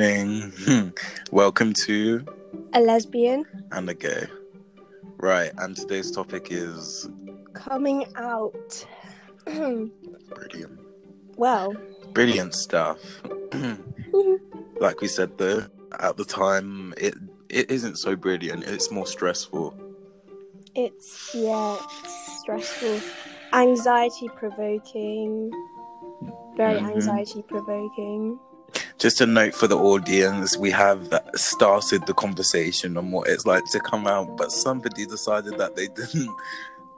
morning. Welcome to A lesbian And a Gay. Right, and today's topic is coming out. brilliant. well, Brilliant stuff. like we said though, at the time it it isn't so brilliant, it's more stressful. it's yeah, it's stressful, anxiety provoking, very Mhm. anxiety provoking. Just a note for the audience, we have started the conversation on what it's like to come out, but somebody decided that they didn't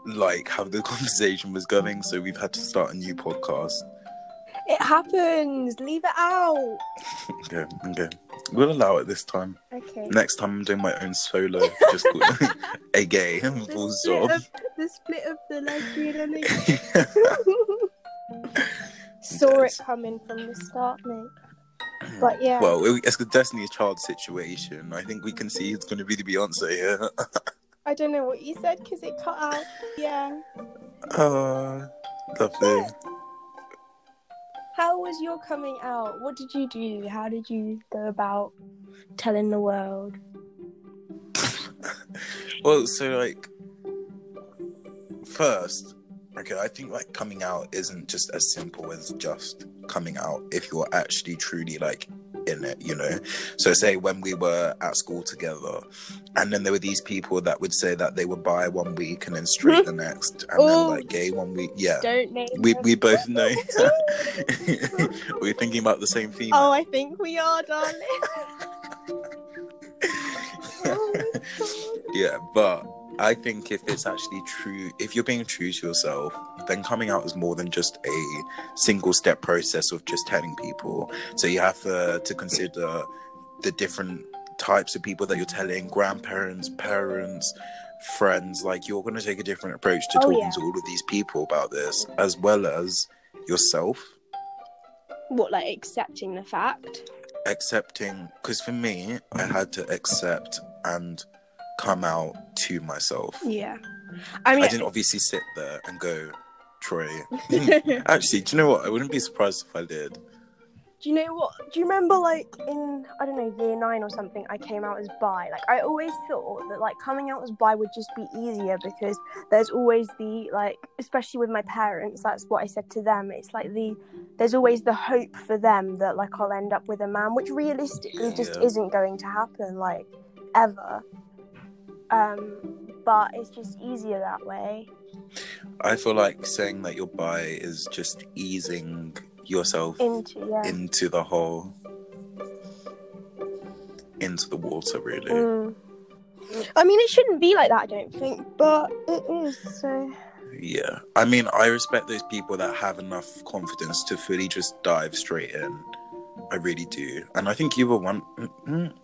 like how the conversation was going, so we've had to start a new podcast. It happens. Leave it out. Okay, okay. We'll allow it this time. Okay. Next time I'm doing my own solo, just called a gay full split, stop. of, the split of the lesbian saw Yes. it coming from the start, mate. Hmm. But yeah, well, it- it's a Destiny's Child situation. I think we can see it's going to be the Beyonce here. I don't know what you said because it cut out. Yeah. Oh, lovely. How was your coming out? What did you do? How did you go about telling the world? Well, so like, first, okay, I think like coming out isn't just as simple as just coming out if you're actually truly like in it, you know. So, say when we were at school together, and then there were these people that would say that they were bi one week and then straight the next, and then Oh. like gay one week. Yeah, Don't name we them. we both know. we're thinking about the same theme. Oh, I think we are, darling. Yeah, but I think if it's actually true, if you're being true to yourself, then coming out is more than just a single step process of just telling people. So you have to, to consider the different types of people that you're telling grandparents, parents, friends. Like you're going to take a different approach to Oh, talking yeah. to all of these people about this, as well as yourself. what, like accepting the fact? accepting because for me i had to accept and come out to myself Yeah. I mean, i didn't obviously sit there and go troy actually do you know what i wouldn't be surprised if i did do you know what? Do you remember, like, in, I don't know, year nine or something, I came out as bi? Like, I always thought that, like, coming out as bi would just be easier because there's always the, like, especially with my parents, that's what I said to them. It's like the, there's always the hope for them that, like, I'll end up with a man, which realistically just isn't going to happen, like, ever. Um, but it's just easier that way. i feel like saying that you're bi is just easing yourself Into, yeah. into the whole into the water really Mm. I mean, it shouldn't be like that, I don't think, but it is, so. Yeah, I mean, I respect those people that have enough confidence to fully just dive straight in. I really do, and I think you were one. mm,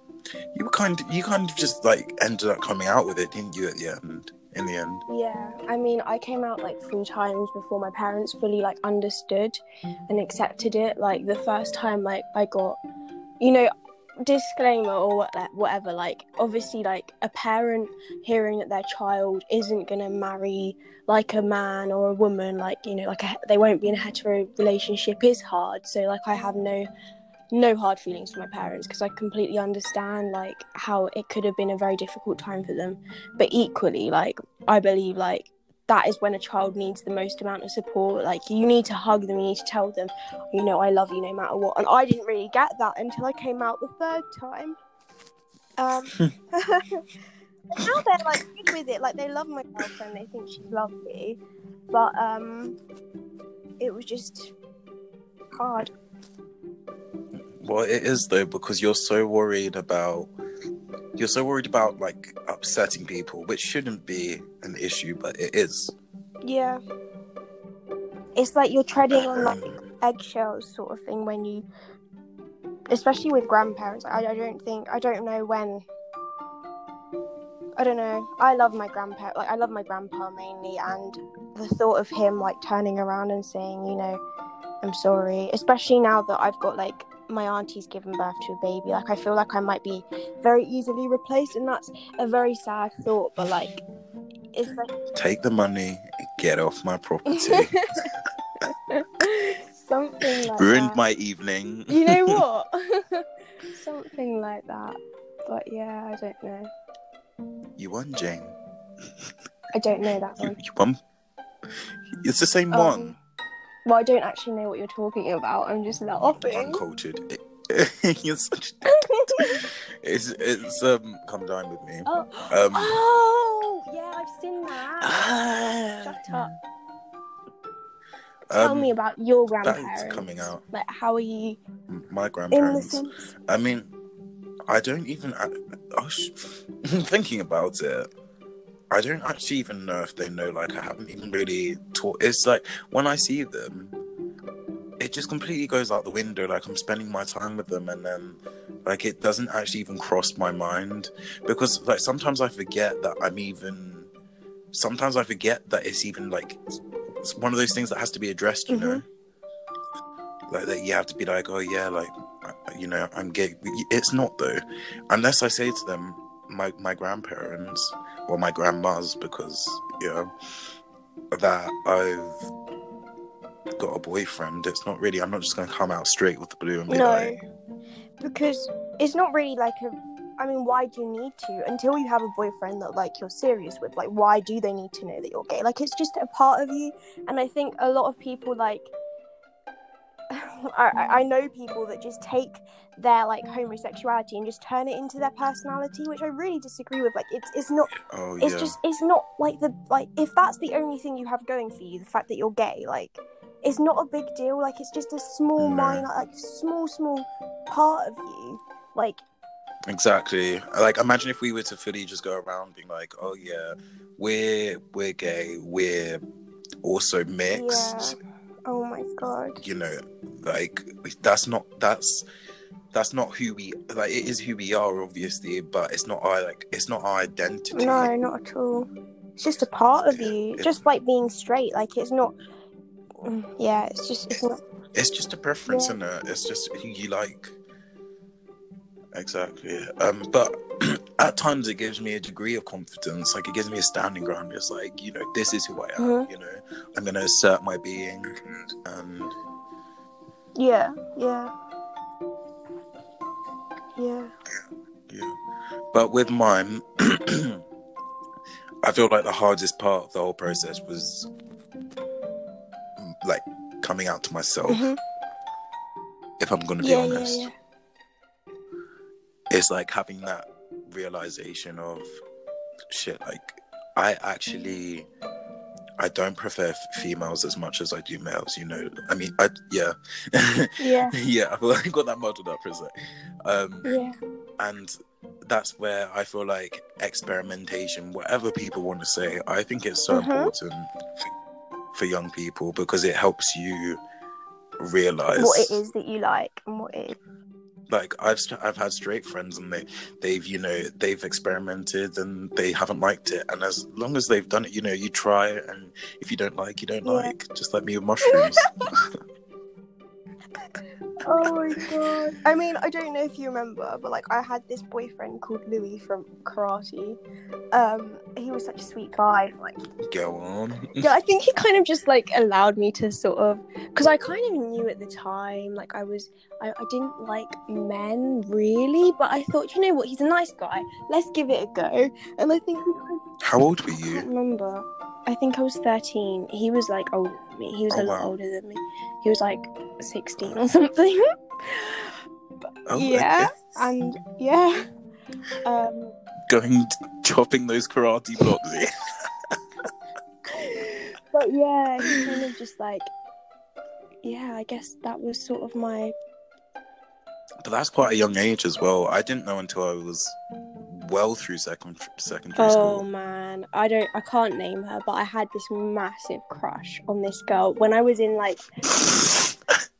You were kind of, you kind of just like ended up coming out with it, didn't you? At the end, in the end, Yeah, I mean, I came out like three times before my parents fully like understood and accepted it. Like the first time, like I got, you know, disclaimer or whatever. Like obviously, like a parent hearing that their child isn't gonna marry like a man or a woman, like you know, like a, they won't be in a hetero relationship is hard. So like I have no no hard feelings for my parents because I completely understand like how it could have been a very difficult time for them. But equally like i believe like that is when a child needs the most amount of support. Like you need to hug them you need to tell them you know i love you no matter what. And i didn't really get that until i came out the third time. Um now they're like good with it. Like they love my girlfriend they think she's lovely. But um it was just hard well, it is though because you're so worried about, you're so worried about like upsetting people, which shouldn't be an issue, but it is. yeah. It's like you're treading on like eggshells sort of thing when you especially with grandparents. I, I don't think i don't know when i don't know. I love my grandpa like i love my grandpa mainly and the thought of him like turning around and saying you know i'm sorry especially now that i've got like my auntie's given birth to a baby like i feel like i might be very easily replaced and that's a very sad thought but like it's like take the money, get off my property. Something like Ruined that. my evening. You know what? Something like that. But yeah, I don't know. you won, Jane. I don't know that You, one. you won. It's the same Um, one. Well, I don't actually know what you're talking about. I'm just laughing. Uncultured. You're such. It's it's um. Come dine with me. oh. Um. oh, yeah, I've seen that. ah, Shut up. Tell um, me about your grandparents. coming out. Like, how are you My grandparents. I mean, I don't even. I, I was thinking about it. I don't actually even know if they know. Like, I haven't even really taught. It's like when I see them, it just completely goes out the window. Like I'm spending my time with them, and then like it doesn't actually even cross my mind because like sometimes I forget that I'm even. Sometimes I forget that it's even like it's one of those things that has to be addressed. You know, mm-hmm. like that you have to be like, oh yeah, like you know, I'm gay. It's not though, unless I say to them, my my grandparents or my grandmas, because you know that I've got a boyfriend. It's not really. I'm not just going to come out straight with the blue and be No, like, because it's not really like a. I mean, why do you need to until you have a boyfriend that like you're serious with? Like, why do they need to know that you're gay? Like, it's just a part of you, and I think a lot of people like. I, I- I know people that just take their like homosexuality and just turn it into their personality, which I really disagree with. Like, it's it's not oh it's yeah, just it's not like the like if that's the only thing you have going for you the fact that you're gay like it's not a big deal like it's just a small No. minor like small small part of you like exactly. Like imagine if we were to fully just go around being like, oh yeah, we're we're gay, we're also mixed. oh my god you know like that's not that's that's not who we like it is who we are obviously but it's not our like it's not our identity. No not at all. It's just a part of you just like being straight like it's not Mm, yeah it's just it's not it's just a preference Yeah. isn't it? It's just who you like. Exactly. Um but at times it gives me a degree of confidence like it gives me a standing ground. It's like you know this is who i am Mhm. you know? I'm gonna assert my being and yeah yeah yeah Yeah. But with mine, I feel like the hardest part of the whole process was mm, like coming out to myself, Mhm. if I'm going to be yeah yeah honest. yeah It's like having that realization of shit, like, I actually. I don't prefer f- females as much as I do males, you know. I mean, I yeah, yeah yeah. I've like got that muddled up for a sec. Um, yeah and that's where I feel like experimentation, whatever people want to say, I think it's so Mhm. important for young people because it helps you realize what it is that you like and what it is like I've I've had straight friends and they they've you know they've experimented and they haven't liked it. And as long as they've done it you know you try and if you don't like you don't Yeah. like. Just like me with mushrooms Oh my god. I mean, I don't know if you remember, but like I had this boyfriend called Louis from karate. Um, he was such a sweet guy. Like, go on yeah, I think he kind of just like allowed me to sort of, because I kind of knew at the time, like I was, I, I didn't like men really, but I thought, you know what, he's a nice guy. Let's give it a go. And I think he kind of, how old were I can't you remember. I think I was 13. He was like older than me. He was Oh, a lot older than me. He was like 16 or something. oh, yeah, okay. and yeah. Um, going chopping those karate blocks but yeah, he kind of just like, yeah, I guess that was sort of my. But that's quite a young age as well. I didn't know until I was well through second secondary Oh school. Oh man, I don't, I can't name her, but I had this massive crush on this girl when I was in like.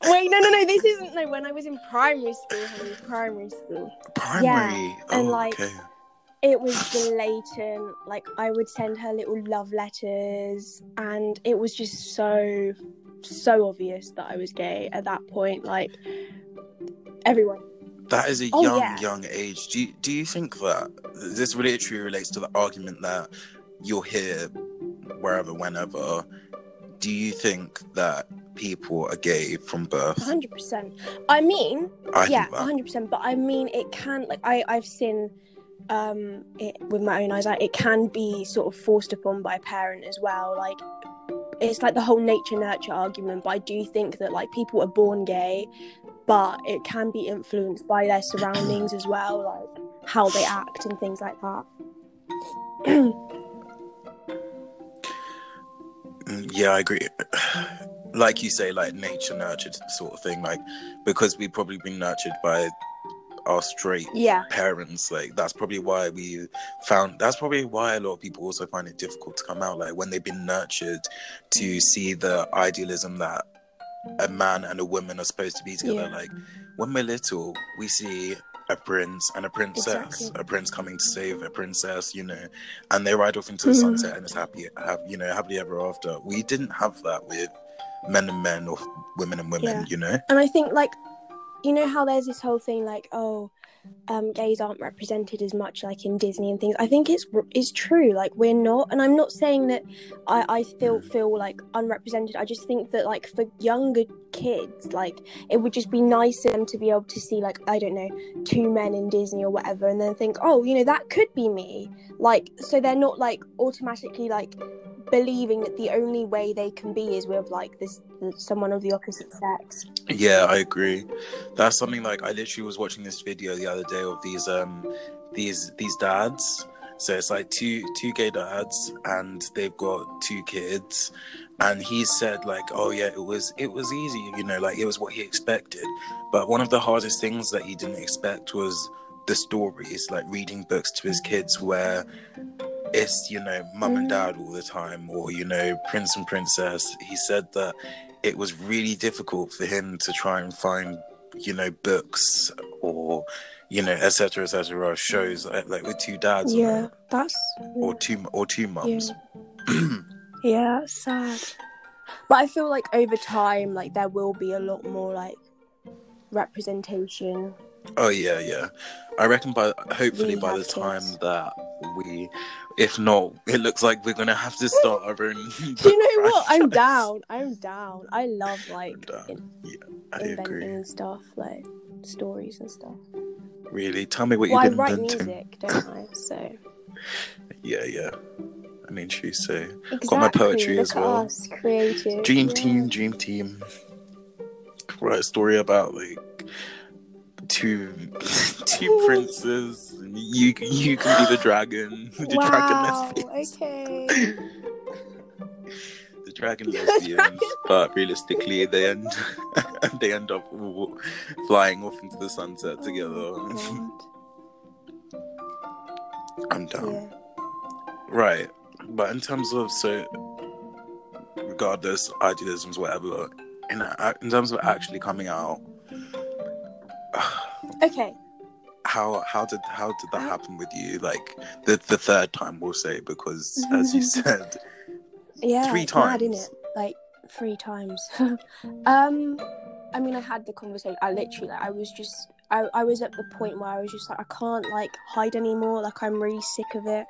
Wait, no, no, no. This isn't no. When I was in primary school, honey, primary school. Primary. and oh, like- okay. it was blatant like i would send her little love letters and it was just so so obvious that i was gay at that point like everyone That is a Oh, young, yeah. young age. Do you, do you think that this literally relates to the argument that you're here wherever, whenever? Do you think that people are gay from birth. 100%. I mean, I yeah, think that. 100%. But I mean, it can, like, I, I've seen um it with my own eyes like it can be sort of forced upon by a parent as well like it's like the whole nature nurture argument but i do think that like people are born gay but it can be influenced by their surroundings as well like how they act and things like that Mm, Yeah, I agree. Like you say, like nature nurtured sort of thing. Like because we've probably been nurtured by our straight yeah parents. Like that's probably why we found. That's probably why a lot of people also find it difficult to come out. Like when they've been nurtured to see the idealism that a man and a woman are supposed to be together. Yeah. Like when we're little, we see a prince and a princess, Exactly. a prince coming to save a princess, you know, and they ride off into the Mhm. sunset and it's happy, have, you know, happily ever after. We didn't have that with men and men or women and women, Yeah. you know. and i think like you know how there's this whole thing like oh um gays aren't represented as much like in disney and things. I think it's it's true like we're not and i'm not saying that i i still feel like unrepresented. I just think that like for younger kids like it would just be nice for them to be able to see like i don't know two men in disney or whatever and then think oh you know that could be me. Like so they're not like automatically like believing that the only way they can be is with like this someone of the opposite sex Yeah, I agree. That's something like I literally was watching this video the other day of these um these these dads. So it's like two two gay dads and they've got two kids and he said like oh yeah it was it was easy you know like it was what he expected but one of the hardest things that he didn't expect was the stories like reading books to his kids where it's you know mum and mm. dad all the time or you know prince and princess. He said that it was really difficult for him to try and find you know books or you know etc etc shows like, like with two dads yeah it, that's or two or two mums. Yeah that's sad. But i feel like over time like there will be a lot more like representation oh yeah yeah. I reckon by hopefully We by have the time kids. that we if not it looks like we're gonna have to start our own do you know what? I'm down. I'm down. I love like down. in- yeah i inventing agree stuff like stories and stuff. Really? Tell me what well i you've been write inventing music don't i? So yeah yeah. I mean true so. Exactly Got my poetry look as at well. us, creative Dream yeah. team, dream team. Write a story about like two two princes. and You you can be the dragon, the wow dragon lesbians, okay the dragon lesbians. but realistically, they end they end up flying off into the sunset together. God. I'm down. yeah Right, but in terms of so, regardless idealisms, whatever. In in terms of actually coming out. Okay. How how did how did that happen with you? Like the the third time we'll say because as you said yeah Three times, mad, innit? like three times. Um i mean i had the conversation i literally like i was just I, I was at the point where i was just like i can't like hide anymore like i'm really sick of it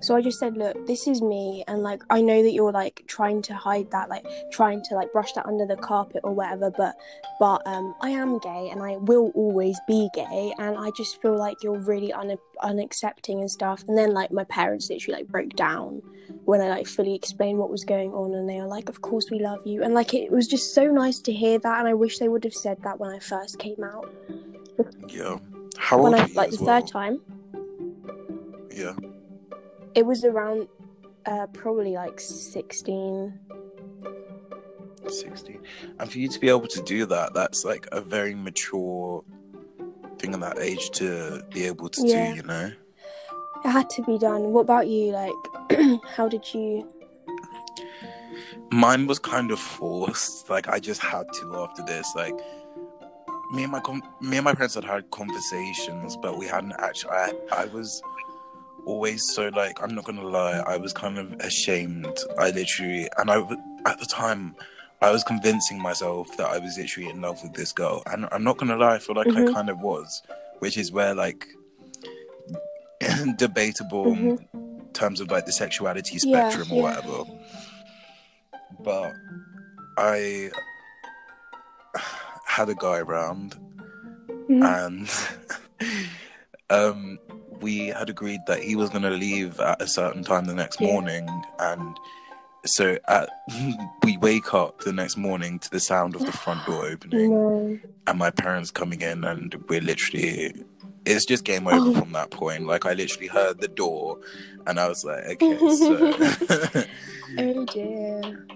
so i just said look this is me and like i know that you're like trying to hide that like trying to like brush that under the carpet or whatever but but um i am gay and i will always be gay and i just feel like you're really un- unaccepting and stuff. And then like my parents literally like broke down when I like fully explained what was going on, and they were like, "Of course we love you," and like it was just so nice to hear that, and I wish they would have said that when I first came out. yeah. How old when I like the well? third time, yeah it was around uh probably like sixteen. 16 and for you to be able to do that that's like a very mature thing at that age to be able to Yeah. do you know It had to be done. What about you? Like, how did you? mine was kind of forced like i just had to after this like me and my com- me and my parents had had conversations but we hadn't actually i, I was always so like i'm not gonna lie i was kind of ashamed i literally and I at the time i was convincing myself that i was literally in love with this girl and i'm not gonna lie i feel like i Mhm. kind of was which is where like debatable Mhm. in terms of like the sexuality Yeah, spectrum or yeah. whatever but I had a guy around, Mhm. and um, we had agreed that he was going to leave at a certain time the next Yeah. morning, and so at, we wake up the next morning to the sound of the front door opening No. and my parents coming in, and we're literally. It's just game over Oh. from that point. Like I literally heard the door, and I was like, "Okay, so Oh dear.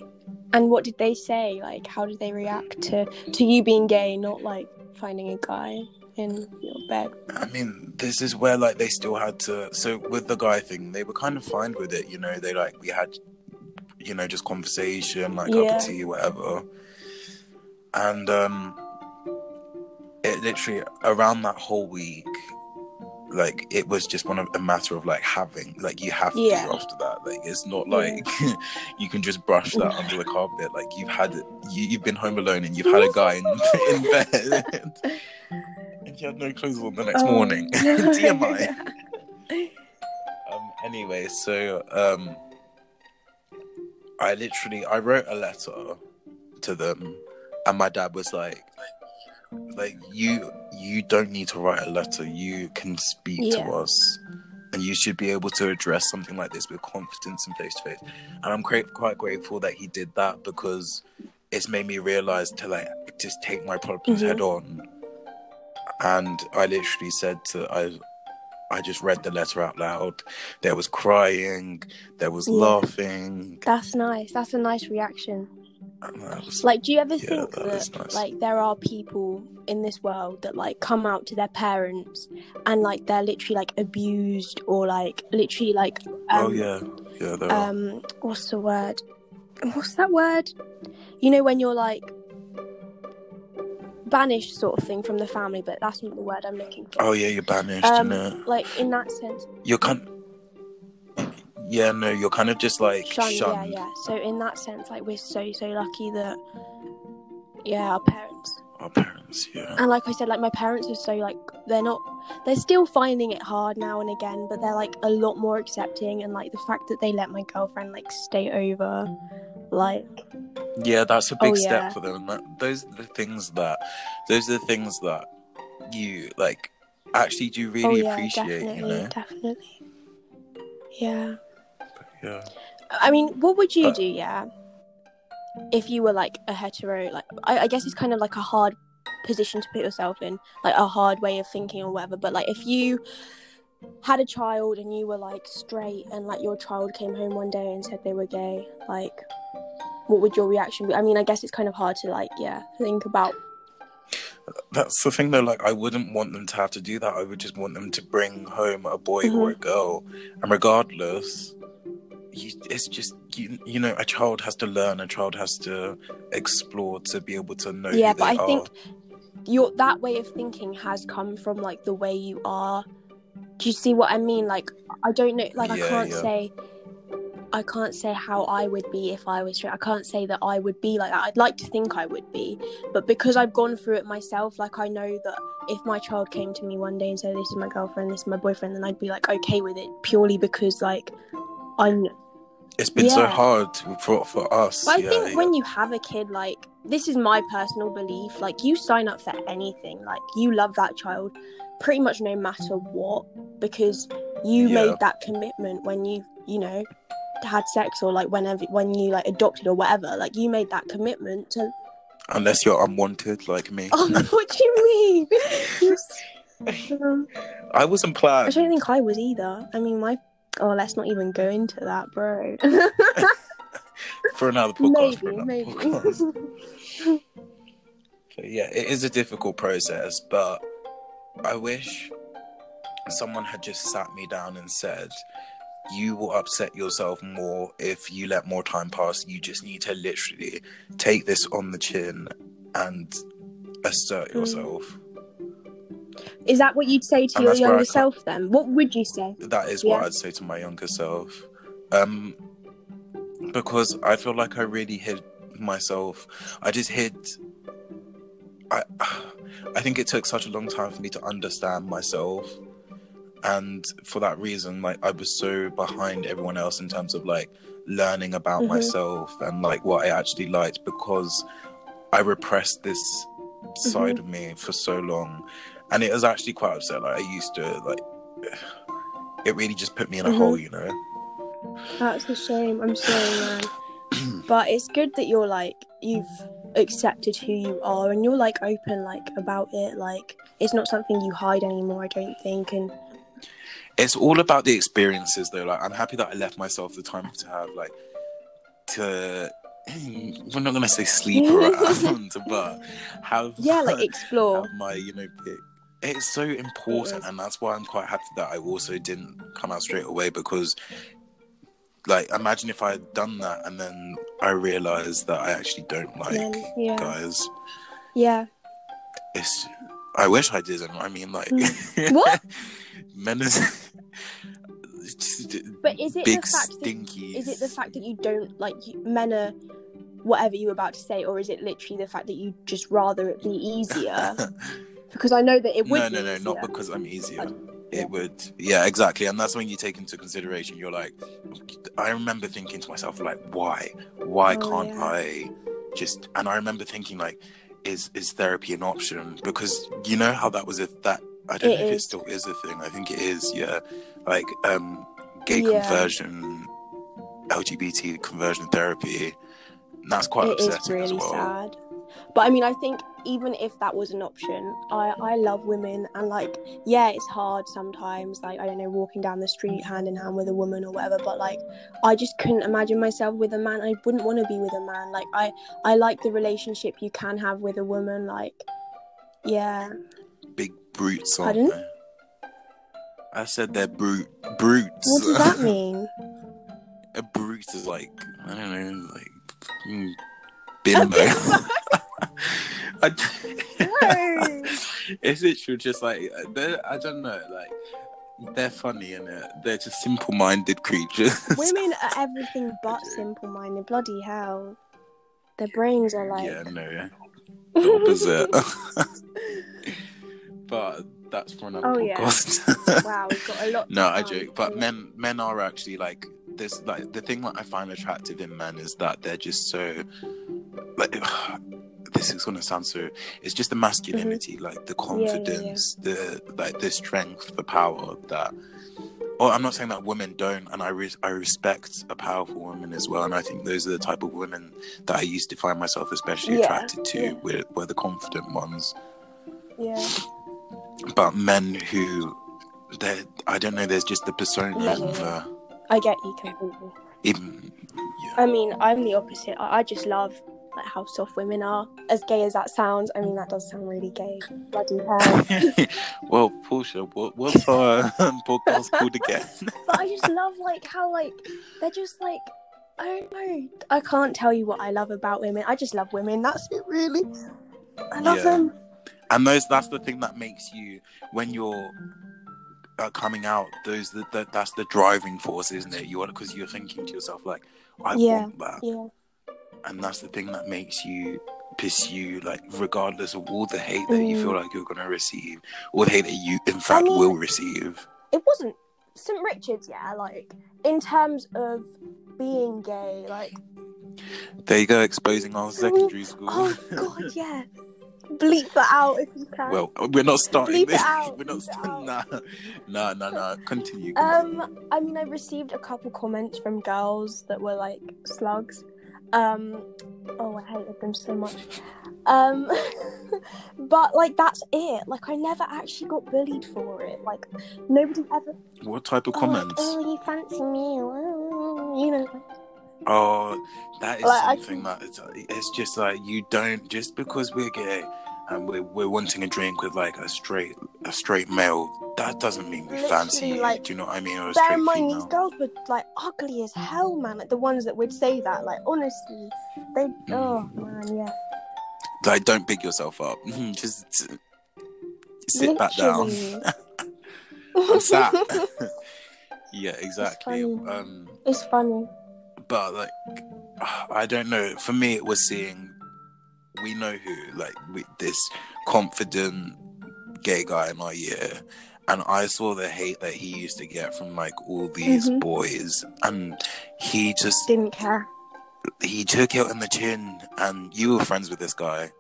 And what did they say? Like, how did they react to to you being gay, not like finding a guy in your bed? I mean, this is where like they still had to. So with the guy thing, they were kind of fine with it. You know, they like we had, you know, just conversation, like cup of tea, whatever. And um, it literally around that whole week, like it was just one of a matter of like having, like you have to Yeah. after that. Like it's not like you can just brush that under the carpet. Like you've had it, you, you've been home alone and you've had a guy in, in bed. And you had no clothes on the next Oh, morning. no. TMI. Um, anyway, so um, I literally I wrote a letter to them, and my dad was like, like you you don't need to write a letter. You can speak Yeah. to us. And you should be able to address something like this with confidence and face to face. And I'm quite quite grateful that he did that because it's made me realize to like just take my problems Mhm. head on. And I literally said to I I just read the letter out loud. There was crying, there was Yeah. laughing. That's nice. That's a nice reaction. And that was- Like, do you ever Yeah, think that that, nice. like there are people in this world that like come out to their parents and like they're literally like abused or like literally like um, oh yeah, yeah. There are. um what's the word? What's that word? You know when you're like banished sort of thing from the family, but that's not the word I'm looking for. oh yeah, you're banished, um, like in that sense, You're kind. Yeah, no, you're kind of just like shunned, shunned. Yeah, yeah. So in that sense, like we're so so lucky that yeah, our parents Our parents, yeah. and like I said, like my parents are so like they're not they're still finding it hard now and again, but they're like a lot more accepting and like the fact that they let my girlfriend like stay over, like Yeah, that's a oh, big Oh, step yeah. for them. And that, those are the things that, those are the things that you like actually do oh really yeah, appreciate. You know. definitely, yeah. Yeah. I mean, what would you Uh, do, yeah, if you were like a hetero? Like, I, I guess it's kind of like a hard position to put yourself in, like a hard way of thinking or whatever. But like, if you had a child and you were like straight, and like your child came home one day and said they were gay, like, what would your reaction be? I mean, I guess it's kind of hard to like, yeah, think about. That's the thing though. Like, I wouldn't want them to have to do that. I would just want them to bring home a boy or a girl, and regardless, you, it's just you, you know, a child has to learn. A child has to explore to be able to know. yeah, but I think your that way of thinking has come from like the way you are. Do you see what I mean? Like I don't know. Like I can't yeah. say. I can't say how I would be if I was straight. I can't say that I would be like that. I'd like to think I would be, but because I've gone through it myself, like I know that if my child came to me one day and said, "This is my girlfriend, this is my boyfriend," then I'd be like okay with it purely because like I'm It's been so hard for for us. I yeah, think yeah. when you have a kid, like this is my personal belief, like you sign up for anything, like you love that child pretty much no matter what, because you Yeah. made that commitment when you, you know, had sex or like whenever when you like adopted or whatever, like you made that commitment to. unless you're unwanted like me. Oh, what do you mean? I wasn't planned. I don't think I was either. I mean, my. Oh, let's not even go into that, bro. for another podcast. for maybe, another maybe. podcast. But yeah, it is a difficult process, but I wish someone had just sat me down and said, "You will upset yourself more if you let more time pass. You just need to literally take this on the chin and assert Mm. Yourself." Is that what you'd say to And your that's where I younger self then? What would you say? That is what I'd say to my younger self. Um, because I feel like I really hid myself. I just hid. I, I think it took such a long time for me to understand myself, and for that reason, like I was so behind everyone else in terms of like learning about Mhm. myself and like what I actually liked because I repressed this side of me for so long, and it was actually quite upset. Like I used to like, it really just put me in a Mhm. hole, you know. That's a shame. I'm sorry, man. but it's good that you're like you've accepted who you are and you're like open like about it. Like it's not something you hide anymore. I don't think. And It's all about the experiences, though. Like I'm happy that I left myself the time to have like to. We're not gonna say sleep around, but have yeah, like explore. my you know pick. It's so important, and that's why I'm quite happy that I also didn't come out straight away because, like, imagine if I had done that and then I realized that I actually don't like Then, yeah, guys. yeah. It's. I wish I didn't. I mean, like, mm. What? men is. But is it big the fact that is it the fact that you don't like you, men are whatever you were about to say, or is it literally the fact that you just rather it be easier? Because I know that it would. no, be no, no, not because I'm easier. I- yeah. It would, yeah, exactly, and that's when you take into consideration. You're like, I remember thinking to myself, like, why, why Oh, can't yeah. I just? And I remember thinking, like, is is therapy an option? Because you know how that was a that I don't It know if it still is a thing. I think it is, yeah, like um, gay Yeah. conversion, LGBT conversion therapy. That's quite It upsetting as really well. sad. But I mean, I think even if that was an option, I I love women and like yeah, it's hard sometimes. Like I don't know, walking down the street hand in hand with a woman or whatever. But like, I just couldn't imagine myself with a man. I wouldn't want to be with a man. Like I I like the relationship you can have with a woman. Like yeah, Big brutes, aren't Pardon? they? I said they're brute brutes. what does that mean? a brute is like I don't know, like bimbo. It's literally just like I don't know, like they're funny and they're just simple-minded creatures. Women are everything but simple-minded. Bloody hell, their brains are like. yeah, no, the opposite. but that's for another Oh, yeah. podcast. Wow, we've got a lot. No, I joke. But men, men are actually like this. Like the thing that I find attractive in men is that they're just so like. This is gonna sound so. It's just the masculinity, like the Mm-hmm. yeah, yeah. confidence, the like the strength, the power that. Or I'm not saying that women don't, and I res- I respect a powerful woman as well, and I think those are the type of women that I used to find myself especially attracted to, were, were the confident ones Yeah. but men who they I don't know. There's just the persona Yeah, of uh, I get you completely. even yeah. I mean, I'm the opposite. I, I just love like how soft women are. As gay as that sounds, I mean that does sound really gay. Bloody hell. well, Portia, what, what's our podcast called again? but I just love like how like they're just like I don't know. I can't tell you what I love about women. I just love women. That's it, really. I love Yeah. them. and those that's the thing that makes you when you're uh, coming out. Those that that that's the driving force, isn't it? You are because you're thinking to yourself like, I Yeah. want that, Yeah. And that's the thing that makes you pursue like regardless of all the hate that you Mm. feel like you're gonna receive or the hate that you in fact mean- will receive It wasn't St. Richard's, yeah, like in terms of being gay, like there you go exposing our secondary school oh god, yeah. Bleep that out if you can. Well, we're not starting Bleep it this. out, We're not it starting. Nah, nah, nah, nah. Continue. continue. Um, I mean, I received a couple comments from girls that were like slugs. Um, oh, I hated them so much. Um, but like that's it. Like I never actually got bullied for it. Like nobody ever. what type of Oh, like, comments? oh, you fancy me? Oh, You know. Oh, that is Like, I something that it's, it's just like you don't just because we're gay and we're, we're wanting a drink with like a straight a straight male. That doesn't mean we fancy Literally, you. like, Do you know what I mean? Or a Bear straight in mind, female. these girls were like ugly as hell, man. Like the ones that would say that. Like honestly, they. Mm. Oh man, yeah. Like, don't big yourself up. just sit back down. Literally. I'm yeah, exactly. funny. Um, It's funny. but like I don't know. For me, it was seeing we know who like we, this confident gay guy in our year, and I saw the hate that he used to get from like all these Mhm. boys, and he just Didn't care. he took it on the chin. And you were friends with this guy,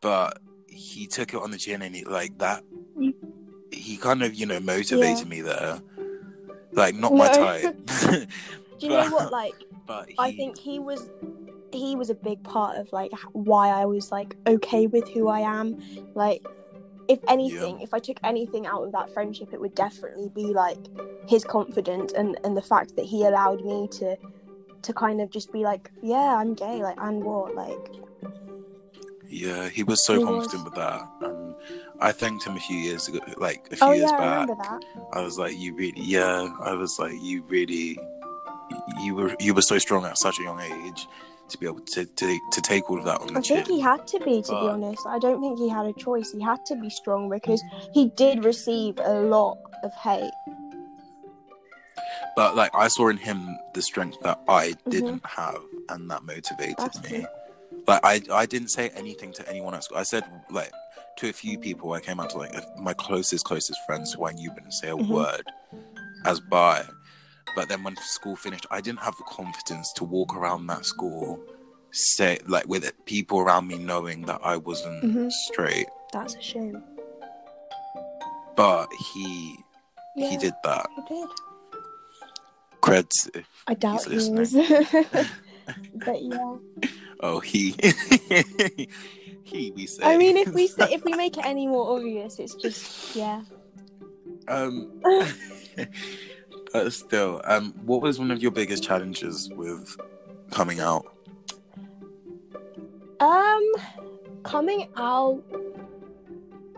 but he took it on the chin and he like that. Mm. He kind of you know motivated Yeah. me there. Like not my type. Do you know what? Like, but he, I think he was he was a big part of like why I was like okay with who I am. Like, if anything, if I took anything out of that friendship, it would definitely be like his confidence and and the fact that he allowed me to to kind of just be like, yeah, I'm gay. Like, and what? Like, Yeah, he was so He confident was. with that, and I thanked him a few years ago, like a few oh years yeah, I back. that. I was like, you really, yeah. I was like, you really, you were, you were so strong at such a young age to be able to to, to take all of that on the I think chin. he had to be, to be honest. I don't think he had a choice. He had to be strong because he did receive a lot of hate. But like, I saw in him the strength that I Mm-hmm. didn't have, and that motivated That's me. true. Like, I, I didn't say anything to anyone at school. I said like to a few people. I came out to like my closest, closest friends who I knew wouldn't say a Mhm. word as bi. But then when school finished, I didn't have the confidence to walk around that school, say like with people around me knowing that I wasn't Mhm. straight. That's a shame. But he Yeah, he did that. He did. Creds I doubt he's he listening. was. but yeah. Oh, he he we say. I mean, if we say, if we make it any more obvious, it's just yeah. um, but still, um, what was one of your biggest challenges with coming out? Um, coming out,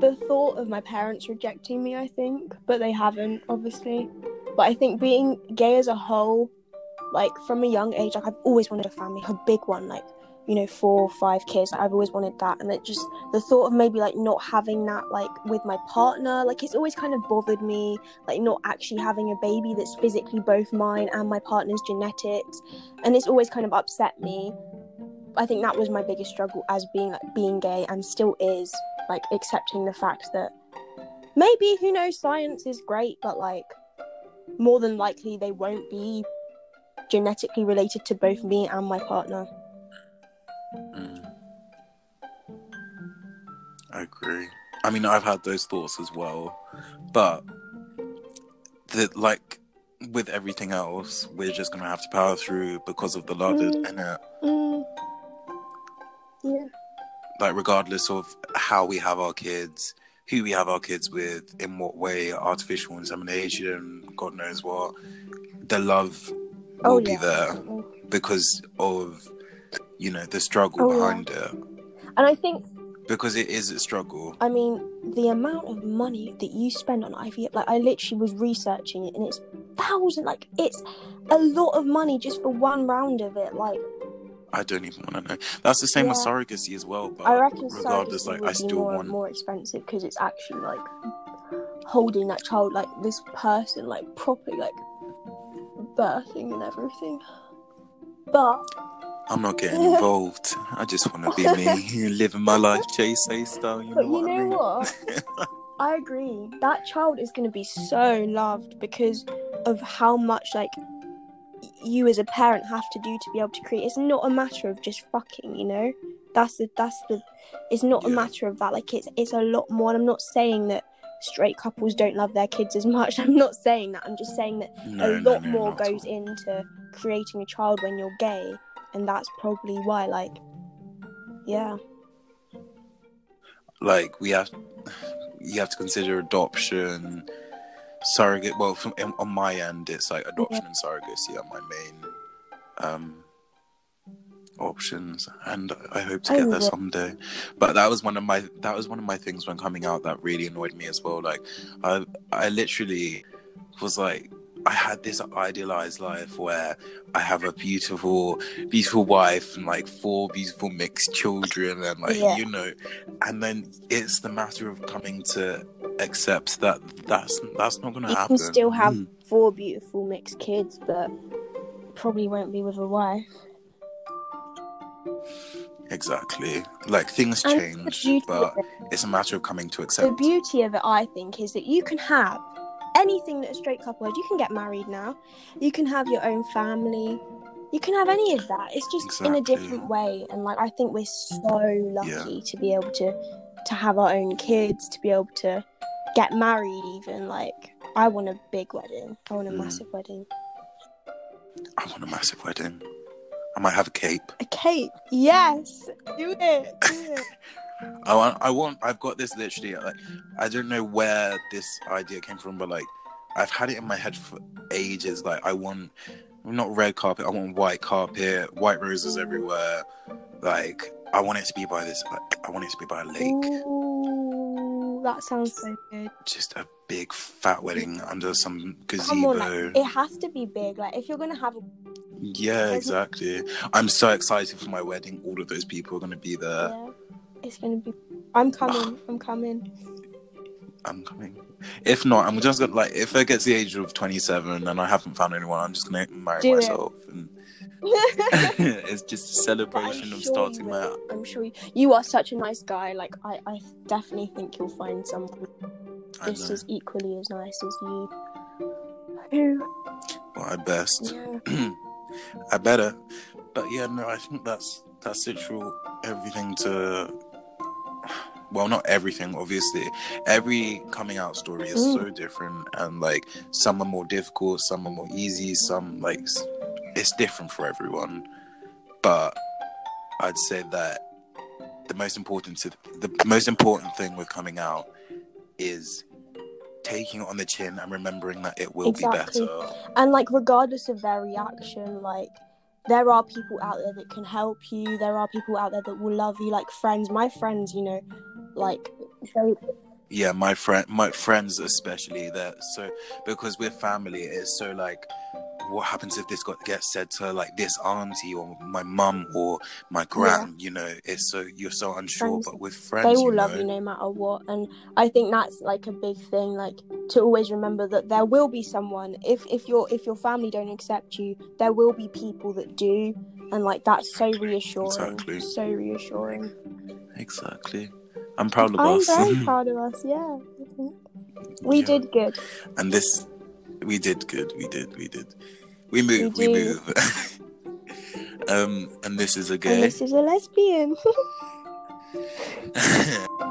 the thought of my parents rejecting me, I think, but they haven't, obviously. But I think being gay as a whole, like from a young age, like I've always wanted a family, a big one, like you know, four, or five kids. I've always wanted that, and it just the thought of maybe like not having that, like with my partner, like it's always kind of bothered me, like not actually having a baby that's physically both mine and my partner's genetics, and it's always kind of upset me. I think that was my biggest struggle as being like being gay and still is like accepting the fact that maybe who knows science is great but like more than likely they won't be genetically related to both me and my partner. Mm. I agree. I mean, I've had those thoughts as well, but the like with everything else, we're just gonna have to power through because of the love Mm. in it. Mm. Yeah. Like, regardless of how we have our kids, who we have our kids with, in what way, artificial insemination, God knows what, the love will Oh be there because of you know the struggle Oh, yeah. behind it. And I think Because it is a struggle. I mean, the amount of money that you spend on IVF, like I literally was researching it, and it's thousand, like it's a lot of money just for one round of it. Like I don't even want to know. That's the same with surrogacy as well. But I reckon regardless, like I still more want. more expensive because it's actually like holding that child, like this person, like properly, like birthing and everything. But I'm not getting involved. I just want to be me, living my life, Chase A style. You but know you what I know mean? what? I agree. That child is going to be so loved because of how much like you as a parent have to do to be able to create. It's not a matter of just fucking, you know. That's the that's the. It's not a matter of that. Like it's it's a lot more. And I'm not saying that straight couples don't love their kids as much. I'm not saying that. I'm just saying that No, a lot no, more goes into creating a child when you're gay, and that's probably why. Like, yeah, Like we have, you have to consider adoption, surrogate. Well, from on my end, it's like adoption and surrogacy are my main um options and i hope to get there someday but that was one of my that was one of my things when coming out that really annoyed me as well like i i literally was like i had this idealized life where i have a beautiful beautiful wife and like four beautiful mixed children and like Yeah. you know and then it's the matter of coming to accept that that's that's not gonna happen. you happen can still have Mm. four beautiful mixed kids, but probably won't be with a wife. exactly like things change but it- it's a matter of coming to accept. the beauty of it, I think, is that you can have anything that a straight couple has. You can get married now. You can have your own family. You can have any of that. It's just in a different way, and like I think we're so lucky to be able to to have our own kids, to be able to get married. Even like I want a big wedding. I want a Mm. massive wedding. I want a massive wedding. I might have a cape. A cape, Yes. Do it. Do it. Oh, I want. I want. I've got this literally. Uh, like, I don't know where this idea came from, but like, I've had it in my head for ages. Like, I want not red carpet. I want white carpet, white roses everywhere. Like, I want it to be by this. Like, I want it to be by a lake. Ooh, that sounds so good. Just a big fat wedding under some Come on, gazebo. like, it has to be big. Like if you're gonna have a yeah, exactly. I'm so excited for my wedding. All of those people are going to be there. yeah, it's gonna be. I'm coming. I'm coming. I'm coming. If not, I'm just gonna like if I get to the age of 27 and I haven't found anyone, I'm just gonna marry Do it. myself. And it's just a celebration I'm of sure starting my. I'm sure you, you are such a nice guy. Like I, I definitely think you'll find someone just as equally as nice as you. Who? Well, I best. Yeah. I better. But yeah, no, I think that's that's literal everything to. Well, not everything, obviously. Every coming out story is Mm. so different, and like some are more difficult, some are more easy, some like it's different for everyone. But I'd say that the most important to, the most important thing with coming out is taking it on the chin and remembering that it will Exactly. be better. And like, regardless of their reaction, like there are people out there that can help you. There are people out there that will love you, like friends. My friends, you know, like they, yeah my friend my friends especially that so because we're family it's so like what happens if this got gets said to like this auntie or my mum mm. or my gran you know it's so you're so unsure Friends, but with friends they will you love know, you no matter what. And I think that's like a big thing, like to always remember that there will be someone. If if your if your family don't accept you, there will be people that do. And like that's so reassuring. Exactly. So reassuring. exactly i'm proud of I'm us very proud of us. Yeah, we Yeah. did good. and this we did good we did we did we move we, do. move um and this is a gay. And this is a lesbian.